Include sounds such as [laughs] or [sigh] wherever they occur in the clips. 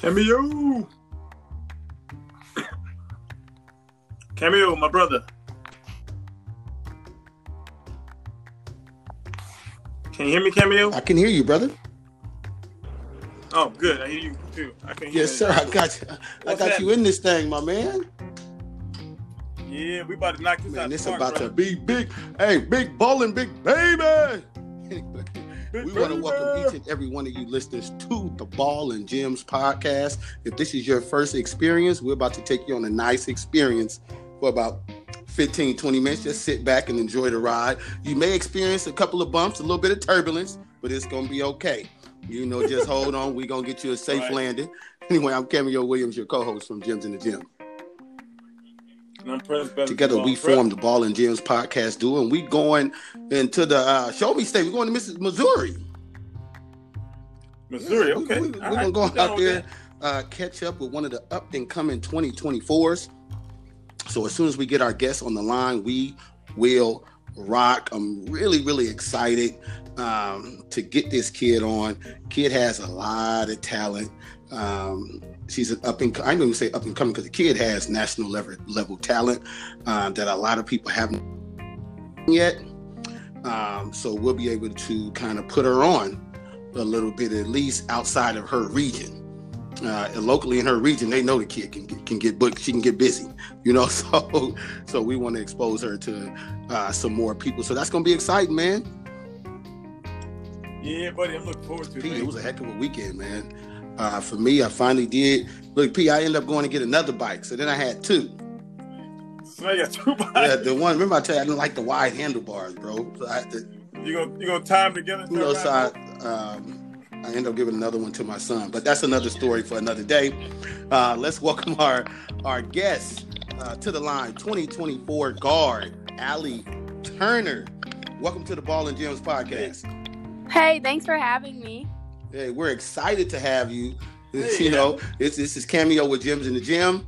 Cameo. Cameo, my brother. Can you hear me, Cameo? I can hear you, brother. Oh, good. I hear you too. I can hear Yes, sir. I got you. I What's got you in this thing, my man. Yeah, we about to knock this Man, out. this the park, about to be big. Hey, big ballin', big baby. [laughs] We want to welcome each and every one of you listeners to the Ball and Gems podcast. If this is your first experience, we're about to take you on a nice experience for about 15, 20 minutes. Just sit back and enjoy the ride. You may experience a couple of bumps, a little bit of turbulence, but it's going to be okay. You know, just hold on. We're going to get you a safe Right. landing. Anyway, I'm Cameo Williams, your co host from Gems in the Gym. Together we formed the Ball and Gems podcast duo, and we going into the uh, Show Me State. We're going to. Missouri. Missouri. Yeah, Okay. We, are right, gonna go down out there, uh, catch up with one of the up and coming 2024s. So as soon as we get our guests on the line, we will rock. I'm really, really excited um, to get this kid on. Kid has a lot of talent. Um, she's an up and I'm going to say up and coming because the kid has national level level talent um, that a lot of people haven't yet. Um, so we'll be able to kind of put her on a little bit, at least outside of her region. Uh, and locally in her region, they know the kid can get, can get booked. She can get busy, you know. [laughs] So, so we want to expose her to uh, some more people. So that's gonna be exciting, man. Yeah, buddy. I'm looking forward to it. It was a heck of a weekend, man. Uh, for me, I finally did. Look, P, I ended up going to get another bike. So then I had two. So I got two bikes. Yeah, the one. Remember, I tell you, I didn't like the wide handlebars, bro. So I had to, You gonna you gonna time together? and you know, turn so around? I, um, I end up giving another one to my son, but that's another story for another day. Uh, let's welcome [laughs] our our guest uh, to the line, 2024 guard Allie Turner. Welcome to the Ball and Gems podcast. Hey, thanks for having me. Hey, we're excited to have you. Hey, [laughs] you know, this this is cameo with Gems in the Gym.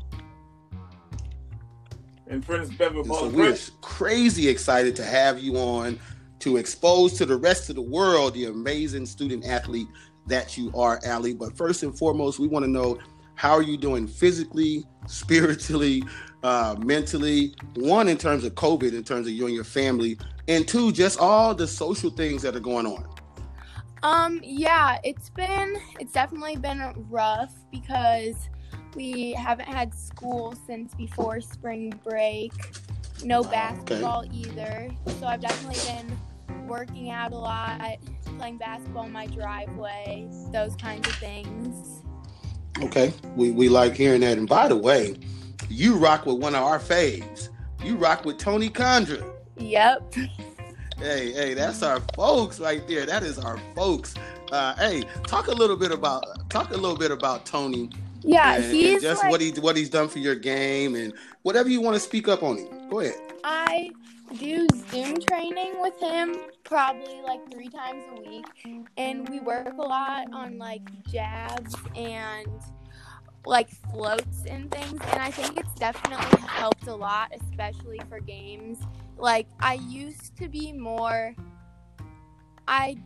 And Prince Beverly Ball. so we're crazy excited to have you on to expose to the rest of the world the amazing student athlete that you are, Allie. But first and foremost, we want to know how are you doing physically, [laughs] spiritually, uh, mentally? One, in terms of COVID, in terms of you and your family, and two, just all the social things that are going on. Um, yeah, it's been it's definitely been rough because we haven't had school since before spring break. No Wow, okay. basketball either. So I've definitely been working out a lot, playing basketball in my driveway, those kinds of things. Okay, we, we like hearing that. And by the way, you rock with one of our faves. You rock with Tony Condra. Yep. Hey, hey, that's our folks right there. That is our folks. Uh, hey, talk a little bit about talk a little bit about Tony Yeah, and, and he's just like, what he what he's done for your game and whatever you want to speak up on him. Go ahead. I do Zoom training with him probably like three times a week, and we work a lot on like jabs and like floats and things. And I think it's definitely helped a lot, especially for games. Like, I used to be more, I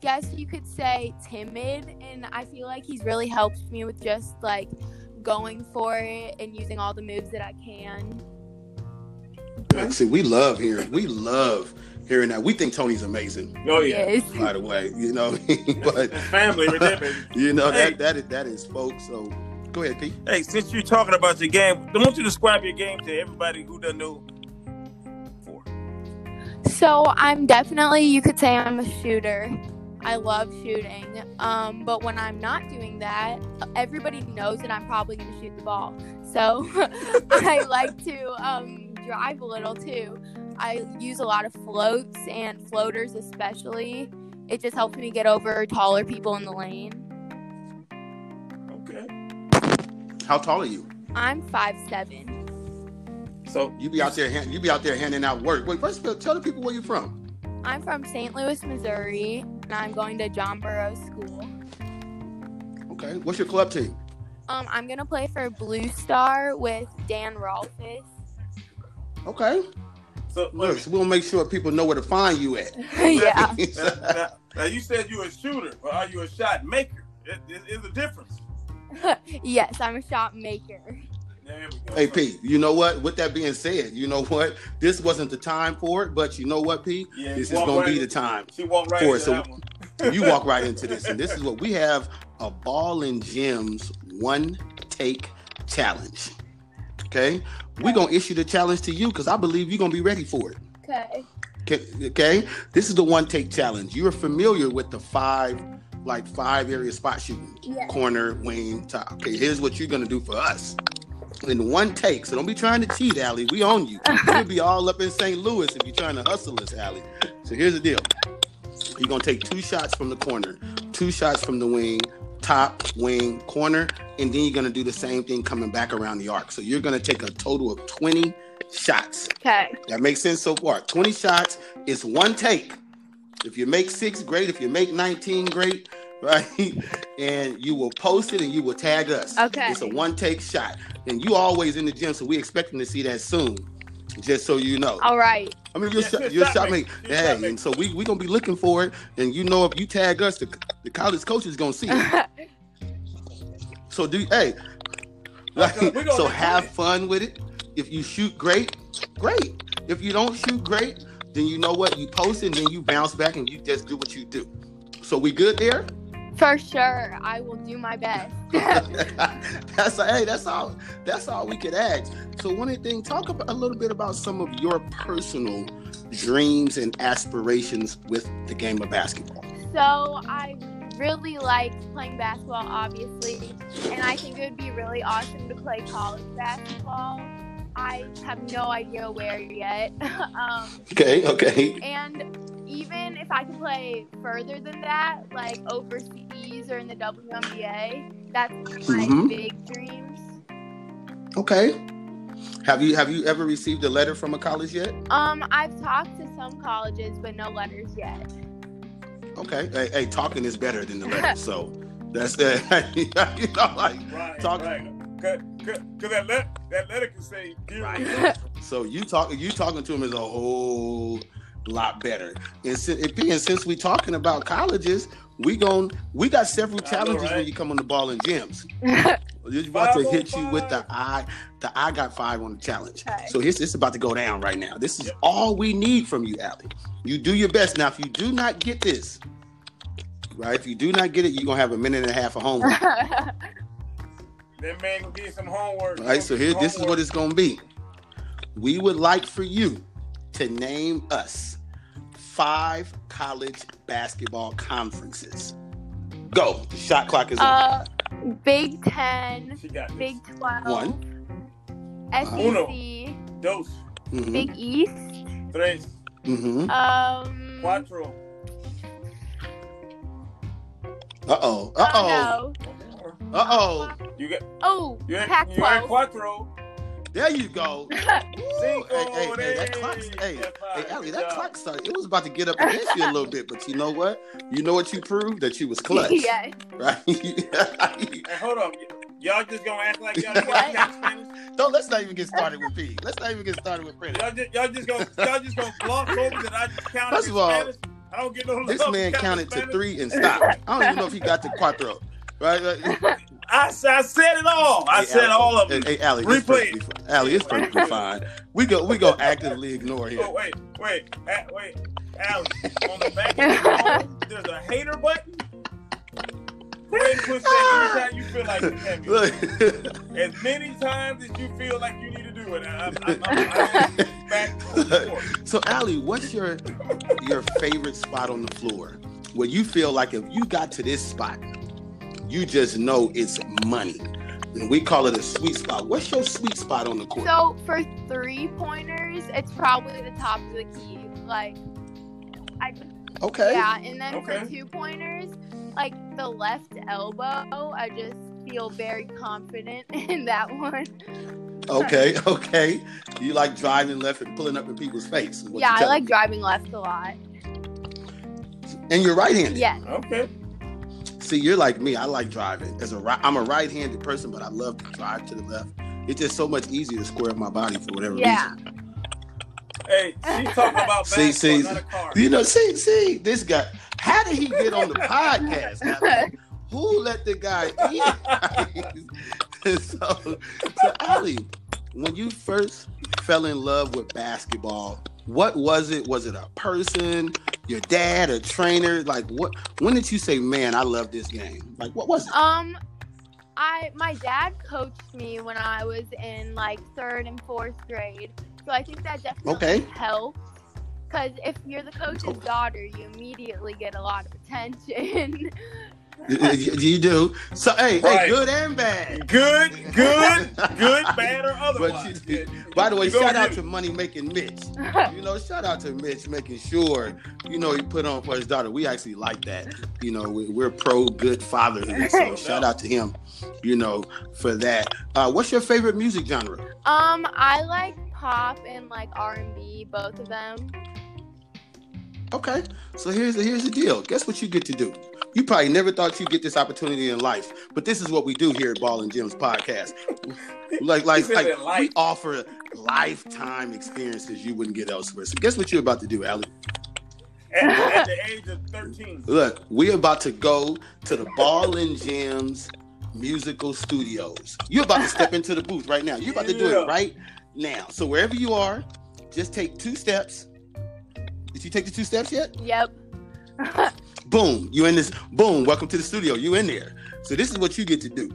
guess you could say, timid, and I feel like he's really helped me with just like going for it and using all the moves that I can. See, we love hearing we love hearing that. We think Tony's amazing. Oh yeah. Yes. By the way, you know, [laughs] but family right there, baby. you know Hey. that that is that is folks. So go ahead, Pete. Hey, since you're talking about your game, I want you to describe your game to everybody who doesn't know. So I'm definitely, you could say I'm a shooter. I love shooting. Um, but when I'm not doing that, everybody knows that I'm probably going to shoot the ball. So [laughs] I like to um, drive a little too. I use a lot of floats and floaters, especially. It just helps me get over taller people in the lane. okay. How tall are you? I'm five seven. So You be out there hand- you be out there handing out work. Wait, first of all, tell the people where you're from. I'm from St. Louis, Missouri, and I'm going to John Burroughs School. Okay, what's your club team? Um, I'm gonna play for Blue Star with Dan Rolfus. Okay, so look, so we'll make sure people know where to find you at. [laughs] yeah. now, [laughs] now, now you said you a shooter, but are you a shot maker? It, it, it's a difference. [laughs] yes, I'm a shot maker. There we go. Hey P, you know what? With that being said, you know [laughs] what? This wasn't the time for it, but you know what, P? Yeah, this is walk gonna right be the time. She walked right For into it, so- that one. [laughs] You walk right into this, and this is what we have: a ball and gems one take challenge. Okay, we're gonna issue the challenge to you because I believe you're gonna be ready for it. Okay. Okay, okay? This is the one take challenge. You're familiar with the five, like five area spot shooting Yeah. corner, wing, top. Okay, here's what you're gonna do for us. In one take, so don't be trying to cheat, Allie. We own you. [laughs] You'll be all up in St. Louis if you're trying to hustle us, Allie. So here's the deal. You're gonna take two shots from the corner, two shots from the wing, top, wing, corner, and then you're gonna do the same thing coming back around the arc. So you're gonna take a total of 20 shots. Okay. That makes sense so far. 20 shots is one take. If you make six, great. If you make 19, great. [laughs] Right? And you will post it and you will tag us. Okay. It's a one take shot. And you always in the gym, so we expecting to see that soon. Just so you know. All right. I mean, you're, Yeah, shot, good you're shot shot maker. maker. Good shot Hey, maker. and so we we gonna be looking for it. And you know, if you tag us, the, the college coach is gonna see it. [laughs] So do hey, like, gonna- gonna so have it. fun with it. If you shoot great, great. If you don't shoot great, then you know what you post it and then you bounce back and you just do what you do. So we good there? For sure. I will do my best. [laughs] [laughs] that's hey, that's all. That's all we could ask. So one thing, talk about, a little bit about some of your personal dreams and aspirations with the game of basketball. So I really like playing basketball, obviously, and I think it would be really awesome to play college basketball. I have no idea where yet. [laughs] um, Okay, okay. and even if I could play further than that, like overseas or in the WNBA, that's my Mhm. big dreams. Okay. Have you have you ever received a letter from a college yet? Um, I've talked to some colleges, but no letters yet. Okay. Hey, hey talking is better than the letter. [laughs] so that's that. [laughs] you know, like Right, Talk- right. Cause, cause, 'cause that, let, that letter can say, dear Right. [laughs] so you talk you talking to him is a whole lot better. And since, and being since we talking about colleges, we gon' we got several I know, challenges when you come on the ball and Gems. [laughs] It's about to hit you with the. I. The I got five on the challenge. Okay. So it's, it's about to go down right now. This is all we need from you, Allie. You do your best. Now, if you do not get this, right? If you do not get it, you're gonna have a minute and a half of homework. That man gonna give some homework. All right. So here, this is what it's gonna be. We would like for you to name us five college basketball conferences. Go. The shot clock is on. uh, Big Ten, She got this. Big Twelve, One. SEC, Uno. Dos, Mhm. Big East. tres, Mhm. Um. cuatro. Uh oh. Uh oh. Uh oh. You got Oh, you had, Pac you had 12. cuatro. There you go. [laughs] Ooh, hey, hey, oh, hey, that clock, hey, hey. Allie, that clock started. It was about to get up against you a little bit, but you know what? You know what you proved that you was [laughs] clutch, yeah. right? [laughs] Hey, hold on. Y'all just gonna act like y'all don't? Don't let's not even get started with P. Let's not even get started with Brandon. Y'all just, y'all just gonna y'all just gonna gloss over that I just counted First of all, Spanish? I don't get no. This man counted to three and stopped. I don't even know if he got to cuatro. Right? Right? I, I said it all. I Hey, said Allie, all of it. hey Allie, it's Replay fine. Allie, it's perfectly fine. We go, we go actively ignore him. Oh wait, wait, uh, wait, Alex. On the back of your phone, [laughs] there's a hater button. Ahead push that anytime you feel like you can. Look. As many times as you feel like you need to do it. I, I, I, I, I, back. So, Allie, what's your your favorite spot on the floor where you feel like if you got to this spot, you just know it's money, and we call it a sweet spot. What's your sweet spot on the court? So for three pointers, it's probably the top of the key. Like, I okay, yeah, and then Okay. for two pointers, like the left elbow, I just feel very confident [laughs] in that one. okay, [laughs] okay. You like driving left and pulling up in people's face. yeah, I like me. driving left a lot. And you're right-handed. Yeah. Okay. See, you're like me. I like driving. As a right, I'm a right-handed person, but I love to drive to the left. It's just so much easier to square up my body for whatever Yeah. reason. Hey, she's talking about [laughs] See, basketball, see, not a car. You know, see, see, this guy. How did he get on the [laughs] podcast? Allie? Who let the guy in? [laughs] so, so Ali, when you first fell in love with basketball, what was it? Was it a person, your dad, a trainer? Like what when did you say, Man, I love this game? Like what was it? Um I my dad coached me when I was in like third and fourth grade. So I think that definitely Okay. helped. Cause if you're the coach's daughter, you immediately get a lot of attention. [laughs] [laughs] you do. So hey, hey, good and bad. Good, good, good, [laughs] bad, or otherwise. But you, by the way, You go shout out to. Money Making Mitch. [laughs] You know, shout out to Mitch making sure, you know, he put on for his daughter. We actually like that. You know, we, we're pro good fatherhood. So shout out to him, you know, for that. Uh, what's your favorite music genre? um, I like pop and like R and B, both of them. Okay, so here's the here's the deal. Guess what you get to do? You probably never thought you'd get this opportunity in life, but this is what we do here at Ball and Gems podcast. Like like like life. we offer lifetime experiences you wouldn't get elsewhere. So guess what you're about to do, Allie? At, at the age of 13. Look, we're about to go to the Ball and Gems musical studios. You're about to step into the booth right now. You're about to do it right now. So wherever you are, just take two steps. Did you take the two steps yet? Yep. [laughs] Boom, you in this. Boom, welcome to the studio. You in there. So this is what you get to do.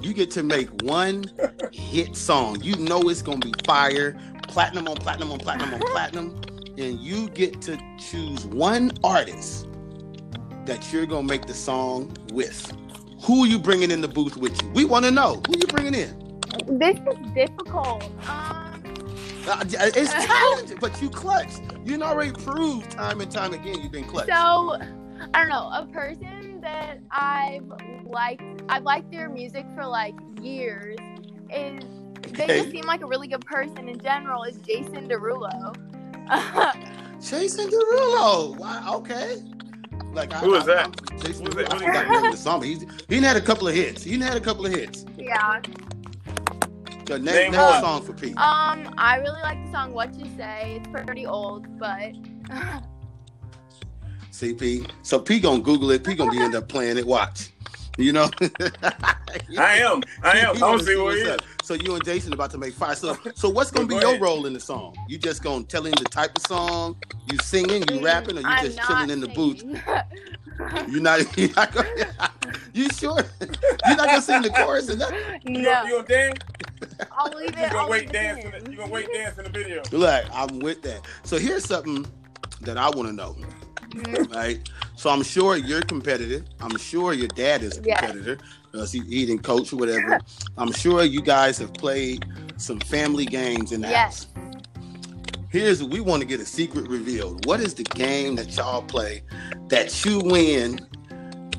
You get to make one hit song. You know it's gonna be fire, platinum on platinum on platinum on platinum, and you get to choose one artist that you're gonna make the song with. Who are you bringing in the booth with you? We want to know who you bringing in. This is difficult. Um, Uh, it's challenging, but you clutch. You already proved time and time again you've been clutch. so I don't know, a person that I've liked, I've liked their music for like years. Is they Okay. just seem like a really good person in general. Is Jason Derulo? [laughs] Jason Derulo. Wow, okay. Like I, Who is I, that? I'm- Jason Who is Derulo. that? I forgot the name of the song. but He's he had a couple of hits. He had a couple of hits. yeah. So name, Name name a song for Pete. Um, I really like the song "Whatcha Say." It's pretty old, but [laughs] See P. So P gonna Google it. P gonna be end up playing it. Watch. You know. [laughs] I am. I am. I wanna see what what's he is. So you and Jason about to make fire. So [laughs] so what's gonna be Go your ahead. role in the song? You just gonna tell him the type of song? You singing? You rapping? Or you I'm just not chilling in the booth? [laughs] You're not. You're not gonna, you sure? You're not gonna sing the chorus and that? You no, gonna, you gonna dance? I'll leave You gonna I'll wait leave dance? it In the, you gonna wait dance in the video? Look, I'm with that. So here's something that I want to know, Mhm. [laughs] right? So I'm sure you're competitive. I'm sure your dad is a competitor. Uh, he, he didn't coach or whatever. I'm sure you guys have played some family games in the Yes. house. Here's we want to get a secret revealed. What is the game that y'all play that you win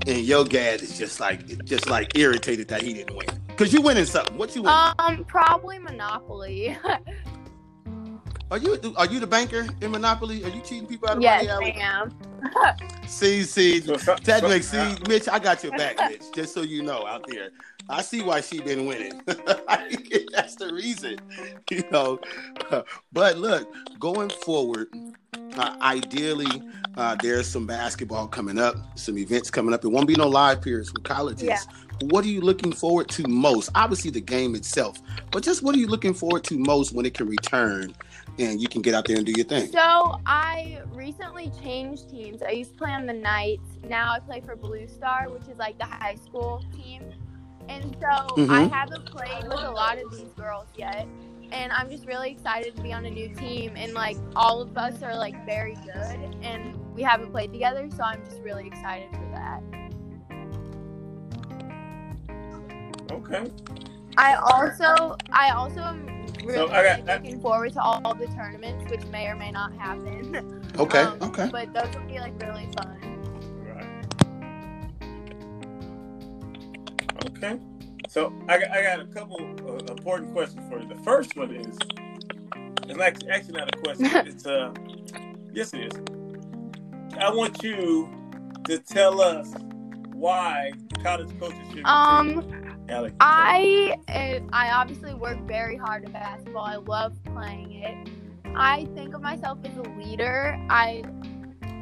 and your dad is just like just like irritated that he didn't win? Cause you winning something. What you win? Um, probably Monopoly. [laughs] are you are you the banker in Monopoly? Are you cheating people out of yes, money? I am. [laughs] See, see, So, so, that so- [laughs] makes see, Mitch. I got your back, Mitch. Just so you know, out there, I see why she been winning. [laughs] That's the reason, you know. But look, going forward, uh, ideally, uh, there's some basketball coming up, some events coming up. It won't be no live periods for colleges. Yeah. What are you looking forward to most? Obviously, the game itself, but just what are you looking forward to most when it can return and you can get out there and do your thing? So I recently changed teams. I used to play on the Knights. Now I play for Blue Star, which is like the high school team. And so I Mhm. haven't played with a lot of these girls yet. And I'm just really excited to be on a new team. And like all of us are like very good, and we haven't played together. So I'm just really excited for that. Okay. I also, I also am really So, I got- like, looking forward to all the tournaments, which may or may not happen. [laughs] Okay, Um, okay. But those will be like really fun. Right. Okay. So I got, I got a couple uh, important questions for you. The first one is, it's like actually not a question. [laughs] It's uh, yes it is. I want you to tell us why college coaches should. Um, Alex. I uh, I obviously work very hard at basketball. I love playing it. I think of myself as a leader. I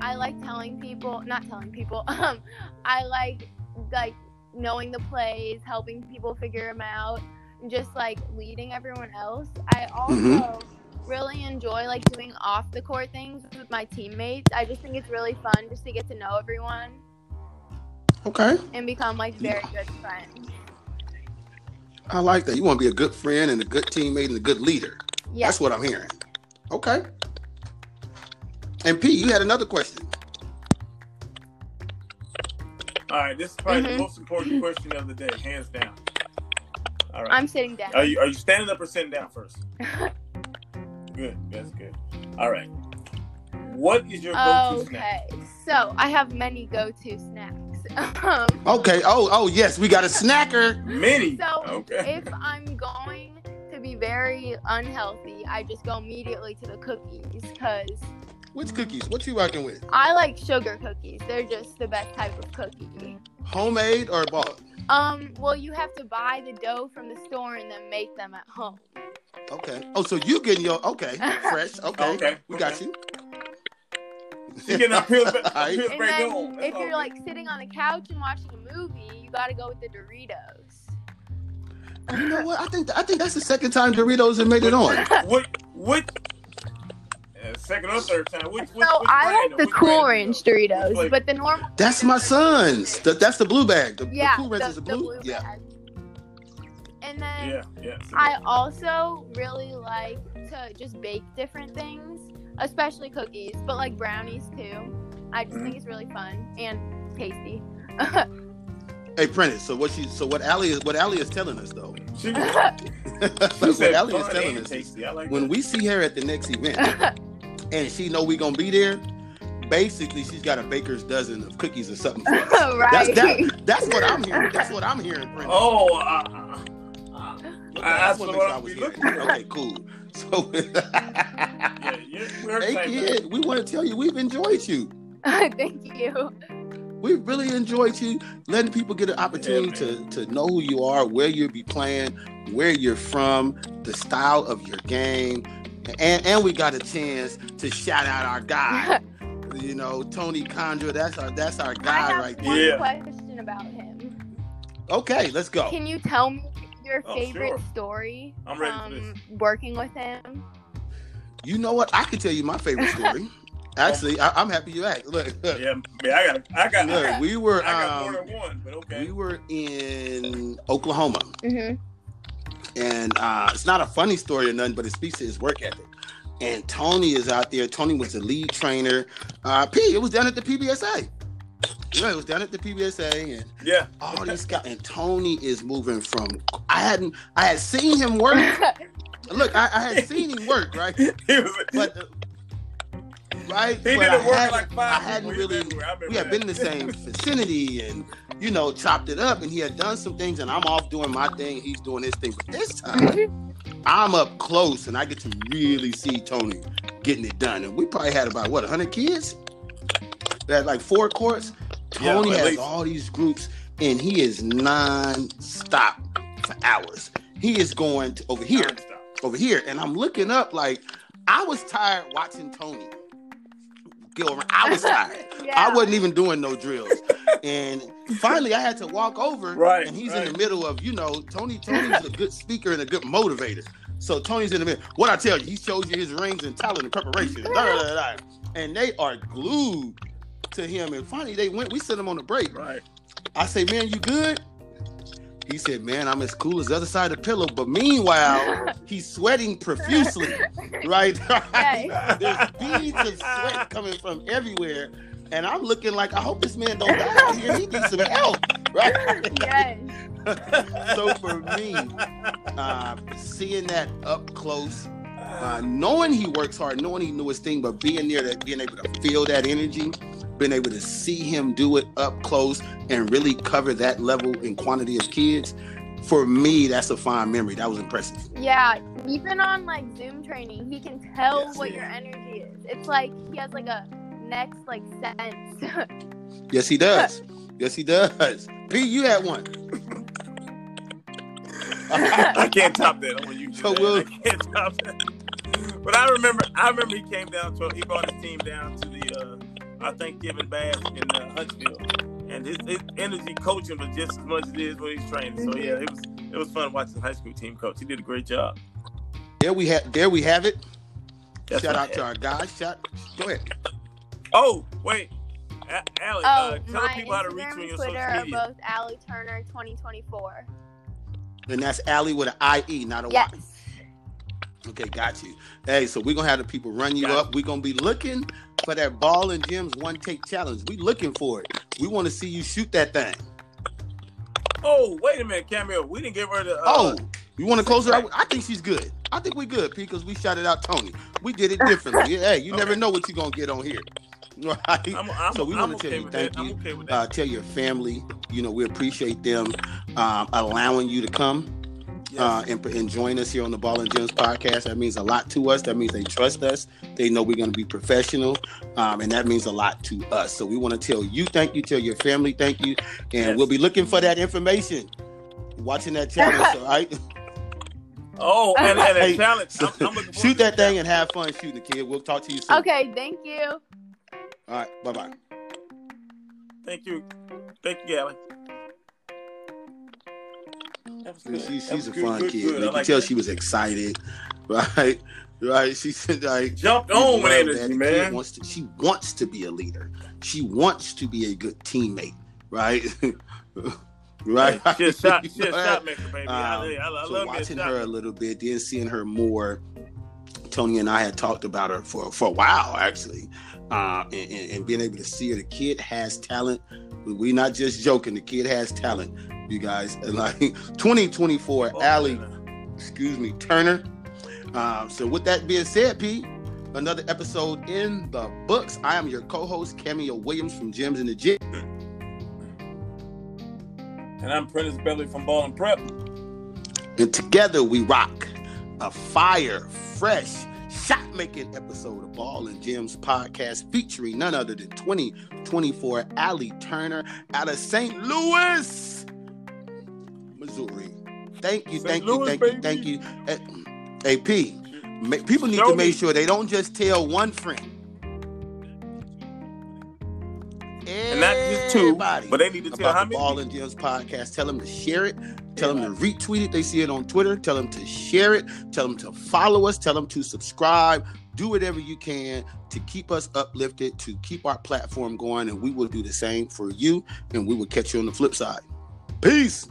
I like telling people, not telling people. [laughs] Um, I like like knowing the plays, helping people figure them out, and just like leading everyone else. I also Mhm. really enjoy like doing off the court things with my teammates. I just think it's really fun just to get to know everyone Okay. and become like very good friends. I like that. You want to be a good friend and a good teammate and a good leader. Yeah. That's what I'm hearing. Okay. And P, you had another question. All right, this is probably Mhm. the most important question of the day, hands down. All right. I'm sitting down. Are you are you standing up or sitting down first? [laughs] good. That's good. All right. What is your go-to snack? Okay, so I have many go-to snacks. Um, [laughs] Okay. Oh, oh yes, we got a snacker. Mini. So okay. if I'm going to be very unhealthy, I just go immediately to the cookies because Which cookies? What you rocking with? I like sugar cookies. They're just the best type of cookie. Homemade or bought? Um, well, you have to buy the dough from the store and then make them at home. Okay. Oh, so you getting your okay fresh? [laughs] Okay. Okay, We got okay. you. She getting her Pillsbury, Alright. Pillsbury And then Gold. If you're like sitting on a couch and watching a movie, you gotta go with the Doritos. You know what? I think I think that's the second time Doritos have made it on. [laughs] what what uh, second or third time? Which, which, so which I like the Which Cool brand Range though? Which Doritos, flavor? but the normal. That's my son's. The, that's the blue bag. The, Yeah, the cool ranch is the the blue. yeah. bag. And then Yeah, yeah. I also really like to just bake different things, especially cookies, but like brownies too. I just think it's really fun and tasty. [laughs] Hey, Prentice. So what she? So what Allie is? What Allie is telling us though? She, [laughs] she what said Allie is telling us tasty. I like when that. we see her at the next event [laughs] and she know we gonna be there. Basically, she's got a baker's dozen of cookies or something. For us. That's right. that, That's what I'm hearing. That's what I'm hearing, Prentice. Oh, uh, uh, uh, That's that's what what makes I was be hearing. Okay, cool. So, yeah, yeah, we heard hey the same thing. kid, we want to tell you we've enjoyed you. [laughs] Thank you. We've really enjoyed you letting people get an opportunity Yeah, to, to know who you are, where you'll be playing, where you're from, the style of your game, and and we got a chance to shout out our guy. [laughs] you know, Tony Condra. That's our that's our I guy have right one there. Yeah. question about him. Okay, let's go. Can you tell me your Oh, favorite sure. story I'm ready for from working with him? You know what? I can tell you my favorite story. [laughs] Actually, I, I'm happy you asked. Look, look, Yeah, yeah, I got, I got, look, we were I got um, more than one, but okay. we were in Oklahoma. Mm-hmm. and uh, it's not a funny story or nothing, but it speaks to his work ethic. And Tony is out there. Tony was the lead trainer. Uh, P, it was down at the PBSA. Yeah, it was down at the PBSA, and Yeah, all these guys. And Tony is moving from. I hadn't. I had seen him work. [laughs] Look, I, I had [laughs] seen him work, right? he was. But uh, right, he but I didn't work hadn't- like five. I hadn't really. I We had that. been in the same [laughs] vicinity, and you know, chopped it up. And he had done some things, and I'm off doing my thing. He's doing his thing. But this time. I'm up close and I get to really see Tony getting it done. And we probably had about what 100 kids. We had like four courts. Tony at has least. all these groups, and he is non-stop for hours. He is going to over here, Nonstop. Over here, and I'm looking up like I was tired watching Tony go. I was [laughs] tired. yeah. I wasn't even doing no drills. [laughs] And finally, I had to walk over, Right, and he's right. in the middle of, you know, Tony. Tony's a good speaker and a good motivator. So Tony's in the middle. What I tell you, he shows you his rings and talent and preparation. Da, da, da, da. And they are glued to him. And finally, they went. We sent him on a break. Right. I say, man, you good? He said, man, I'm as cool as the other side of the pillow. But meanwhile, [laughs] he's sweating profusely, right? [laughs] Right. There's beads of sweat coming from everywhere. And I'm looking like, I hope this man don't die out here. He needs some help, [laughs] right? yes. so for me, uh, seeing that up close, uh, knowing he works hard, knowing he knew his thing, but being there, that being able to feel that energy, being able to see him do it up close and really cover that level and quantity of kids, for me, that's a fine memory. That was impressive. Yeah, even on like Zoom training, he can tell Yes. what your energy is. It's like he has like a next like sense. [laughs] Yes, he does. Yes, he does. P, you had one. [laughs] I can't top that. I'm gonna use So we'll- I can't top that. But I remember, I remember he came down to, he brought his team down to the uh, our Thanksgiving bash in uh, Huntsville, and his, his energy coaching was just as much as it is when he's training. So yeah, it was it was fun watching the high school team coach. He did a great job. There we have there we have it. That's Shout what I out to our guys. Shout go ahead. Oh wait, A- Allie, Oh, uh, tell my people how to reach Instagram you on and your Twitter social are both Allie Turner 2024. And that's Allie with an IE, not a Y. Okay, got you. Hey, so we're gonna have the people run you Got up. We're gonna be looking for that ball and Gems one take challenge. We looking for it. We want to see you shoot that thing. Oh wait a minute, Cameo. We didn't give her the. Uh, Oh, you want to close her out? I think she's good. I think we good, P, because we shouted out Tony. We did it differently. [laughs] Hey, you never know what you're gonna get on here. [laughs] Right. I'm, I'm, so we want to okay tell you thank that. I'm you. okay with Uh, tell your family, you know, we appreciate them um, allowing you to come. Uh, and, and join us here on the Ball and Gems podcast. That means a lot to us. That means they trust us. They know we're going to be professional, um, and that means a lot to us. So we want to tell you thank you, tell your family thank you, and Yes. we'll be looking for that information. Watching that challenge, [laughs] all right? oh, and, and Hey, challenge. I'm, I'm shoot that thing and have fun shooting the kid. We'll talk to you soon. Okay, thank you. All right. Bye bye. Thank you. Thank you, Gally. That was good. She, she's was a good, fun good, kid. good. You I can like tell that. she was excited, [laughs] right? Right. She said, like, jumped on with energy, that. The kid man. Wants to, she wants to be a leader. She wants to be a good teammate, right? [laughs] right. She a shot, [laughs] she a shot maker, baby. I, Um, I, I so love me watching her a little bit, then seeing her more. Tony and I had talked about her for for a while, actually, uh, and, and, and being able to see her. The kid has talent. We're not just joking. The kid has talent, you guys. And [laughs] like 2024, Oh, Allie excuse me, Turner. Um, so with that being said, Pete, another episode in the books. I am your co-host, Cameo Williams from Gems in the Gym. And I'm Prentice Belly from Ball and Prep. And together we rock a fire, fresh, shot-making episode of Ball and Gems podcast featuring none other than 2024 Allie Turner out of St. Louis, Missouri. Thank you, thank you, thank you, thank you. Eh, Hey, P, people need to make sure they don't just tell one friend. And not just two, Everybody but they need to tell how the many. Ball and Gems podcast. Tell them to share it. Tell them to retweet it. They see it on Twitter. Tell them to share it. Tell them to follow us. Tell them to subscribe. Do whatever you can to keep us uplifted, to keep our platform going, and we will do the same for you. And we will catch you on the flip side. Peace.